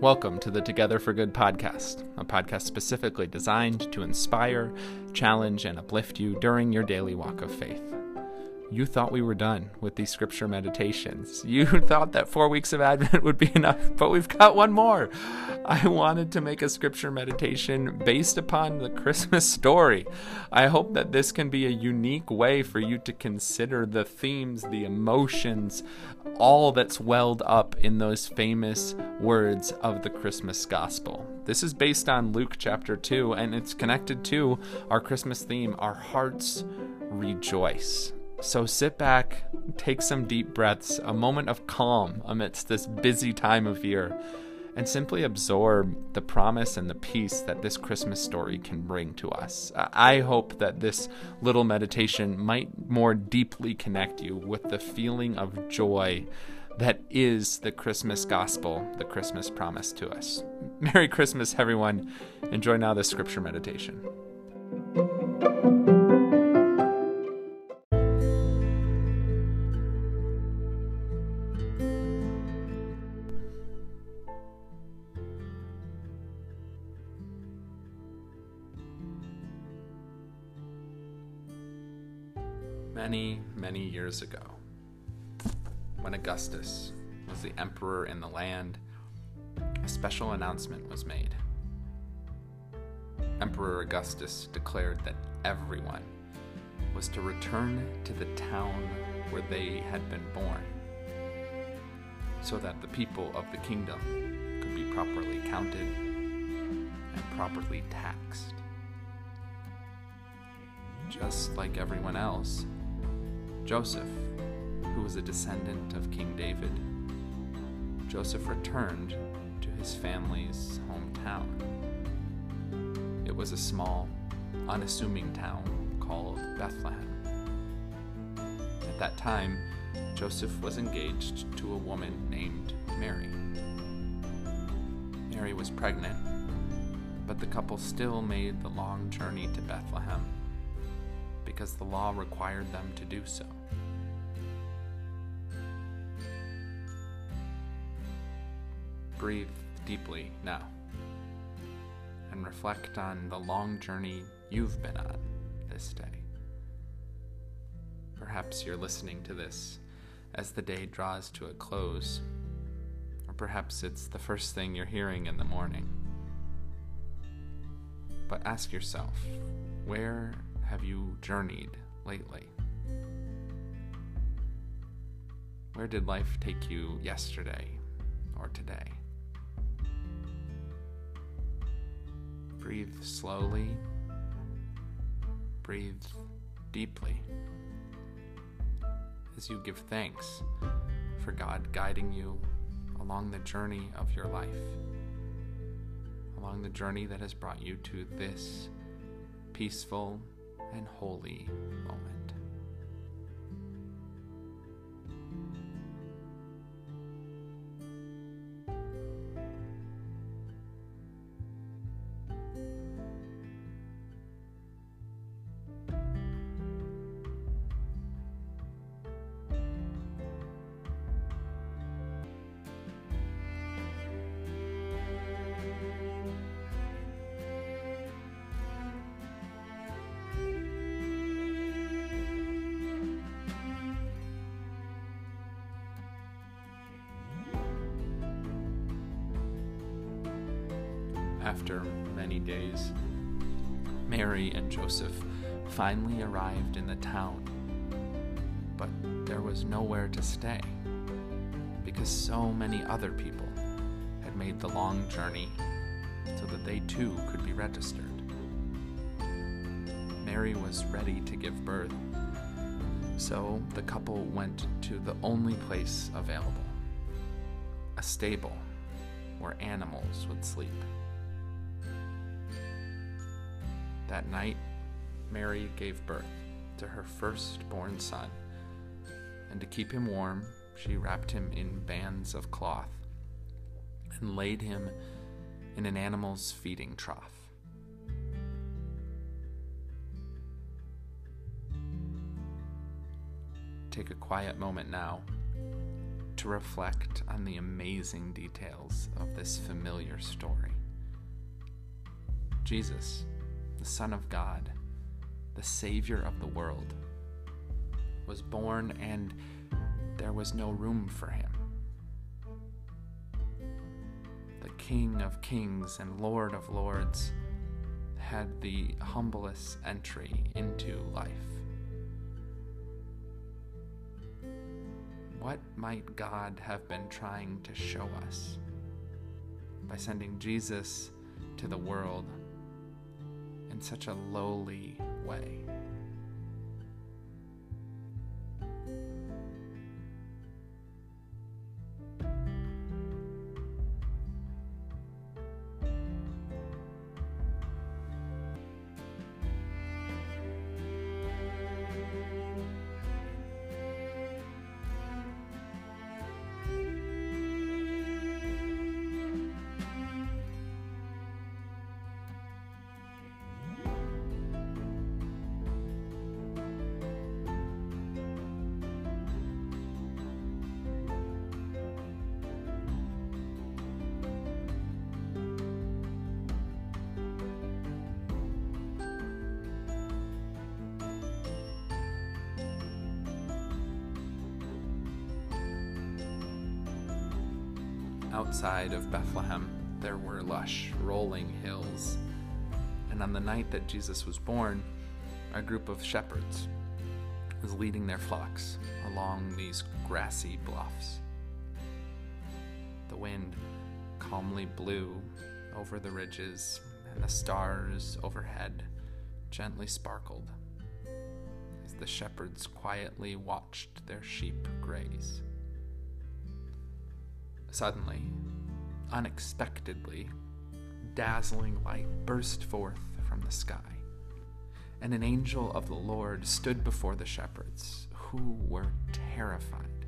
Welcome to the Together for Good podcast, a podcast specifically designed to inspire, challenge, and uplift you during your daily walk of faith you thought we were done with these scripture meditations. You thought that four weeks of Advent would be enough, but we've got one more. I wanted to make a scripture meditation based upon the Christmas story. I hope that this can be a unique way for you to consider the themes, the emotions, all that's welled up in those famous words of the Christmas gospel. This is based on Luke chapter 2, and it's connected to our Christmas theme, Our Hearts Rejoice. So sit back, take some deep breaths, a moment of calm amidst this busy time of year, and simply absorb the promise and the peace that this Christmas story can bring to us. I hope that this little meditation might more deeply connect you with the feeling of joy that is the Christmas gospel, the Christmas promise to us. Merry Christmas, everyone. Enjoy now this scripture meditation. Many, many years ago, when Augustus was the emperor in the land, a special announcement was made. Emperor Augustus declared that everyone was to return to the town where they had been born, so that the people of the kingdom could be properly counted and properly taxed. Just like everyone else, Joseph, who was a descendant of King David, Joseph returned to his family's hometown. It was a small, unassuming town called Bethlehem. At that time, Joseph was engaged to a woman named Mary. Mary was pregnant, but the couple still made the long journey to Bethlehem because the law required them to do so. Breathe deeply now and reflect on the long journey you've been on this day. Perhaps you're listening to this as the day draws to a close, or perhaps it's the first thing you're hearing in the morning. But ask yourself where have you journeyed lately? Where did life take you yesterday or today? Breathe slowly. Breathe deeply as you give thanks for God guiding you along the journey of your life, along the journey that has brought you to this peaceful and holy moment. After many days, Mary and Joseph finally arrived in the town. But there was nowhere to stay because so many other people had made the long journey so that they too could be registered. Mary was ready to give birth, so the couple went to the only place available a stable where animals would sleep. That night, Mary gave birth to her firstborn son, and to keep him warm, she wrapped him in bands of cloth and laid him in an animal's feeding trough. take a quiet moment now to reflect on the amazing details of this familiar story. Jesus, Son of God, the Savior of the world, was born and there was no room for him. The King of Kings and Lord of Lords had the humblest entry into life. What might God have been trying to show us by sending Jesus to the world in such a lowly way? Outside of Bethlehem, there were lush, rolling hills. And on the night that Jesus was born, a group of shepherds was leading their flocks along these grassy bluffs. The wind calmly blew over the ridges, and the stars overhead gently sparkled as the shepherds quietly watched their sheep graze. Suddenly, unexpectedly, dazzling light burst forth from the sky, and an angel of the Lord stood before the shepherds, who were terrified.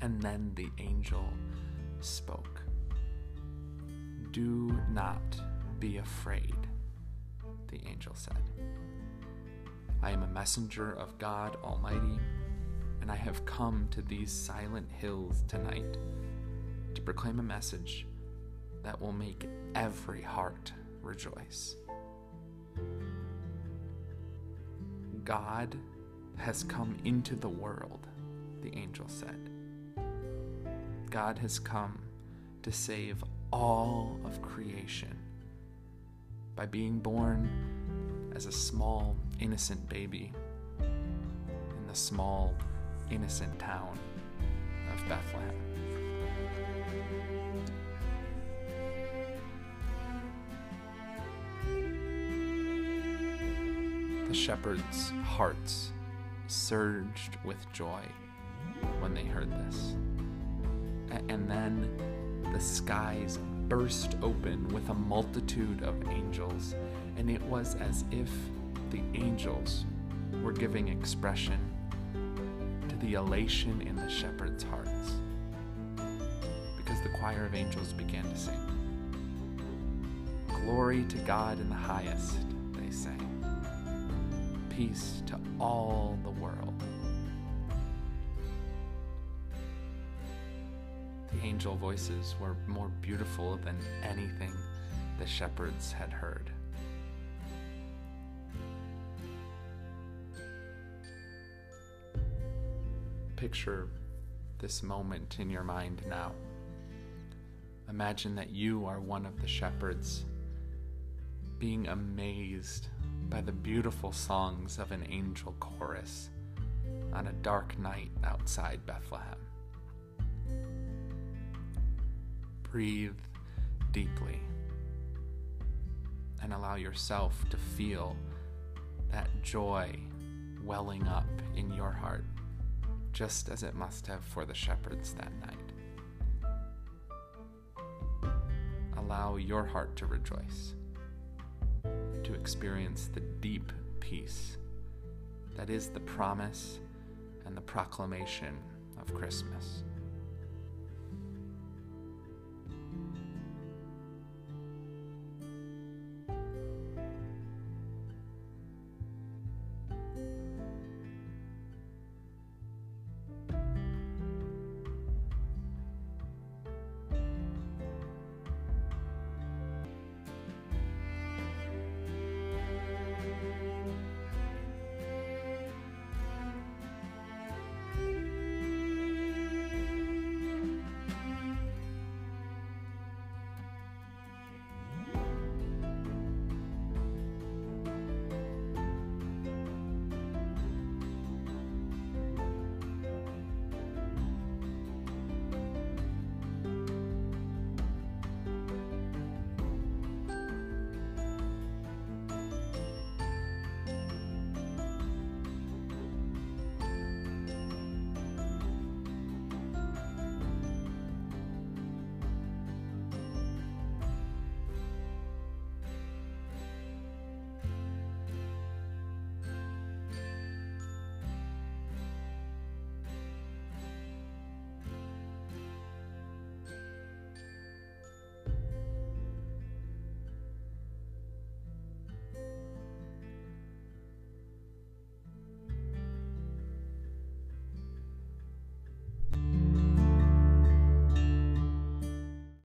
And then the angel spoke Do not be afraid, the angel said. I am a messenger of God Almighty, and I have come to these silent hills tonight to proclaim a message that will make every heart rejoice. God has come into the world, the angel said. God has come to save all of creation by being born as a small, innocent baby in the small, innocent town of Bethlehem. The shepherds' hearts surged with joy when they heard this. And then the skies burst open with a multitude of angels, and it was as if the angels were giving expression to the elation in the shepherds' hearts. Because the choir of angels began to sing. Glory to God in the highest, they sang peace to all the world. The angel voices were more beautiful than anything the shepherds had heard. Picture this moment in your mind now. Imagine that you are one of the shepherds being amazed by the beautiful songs of an angel chorus on a dark night outside Bethlehem. Breathe deeply and allow yourself to feel that joy welling up in your heart, just as it must have for the shepherds that night. Allow your heart to rejoice to experience the deep peace that is the promise and the proclamation of Christmas.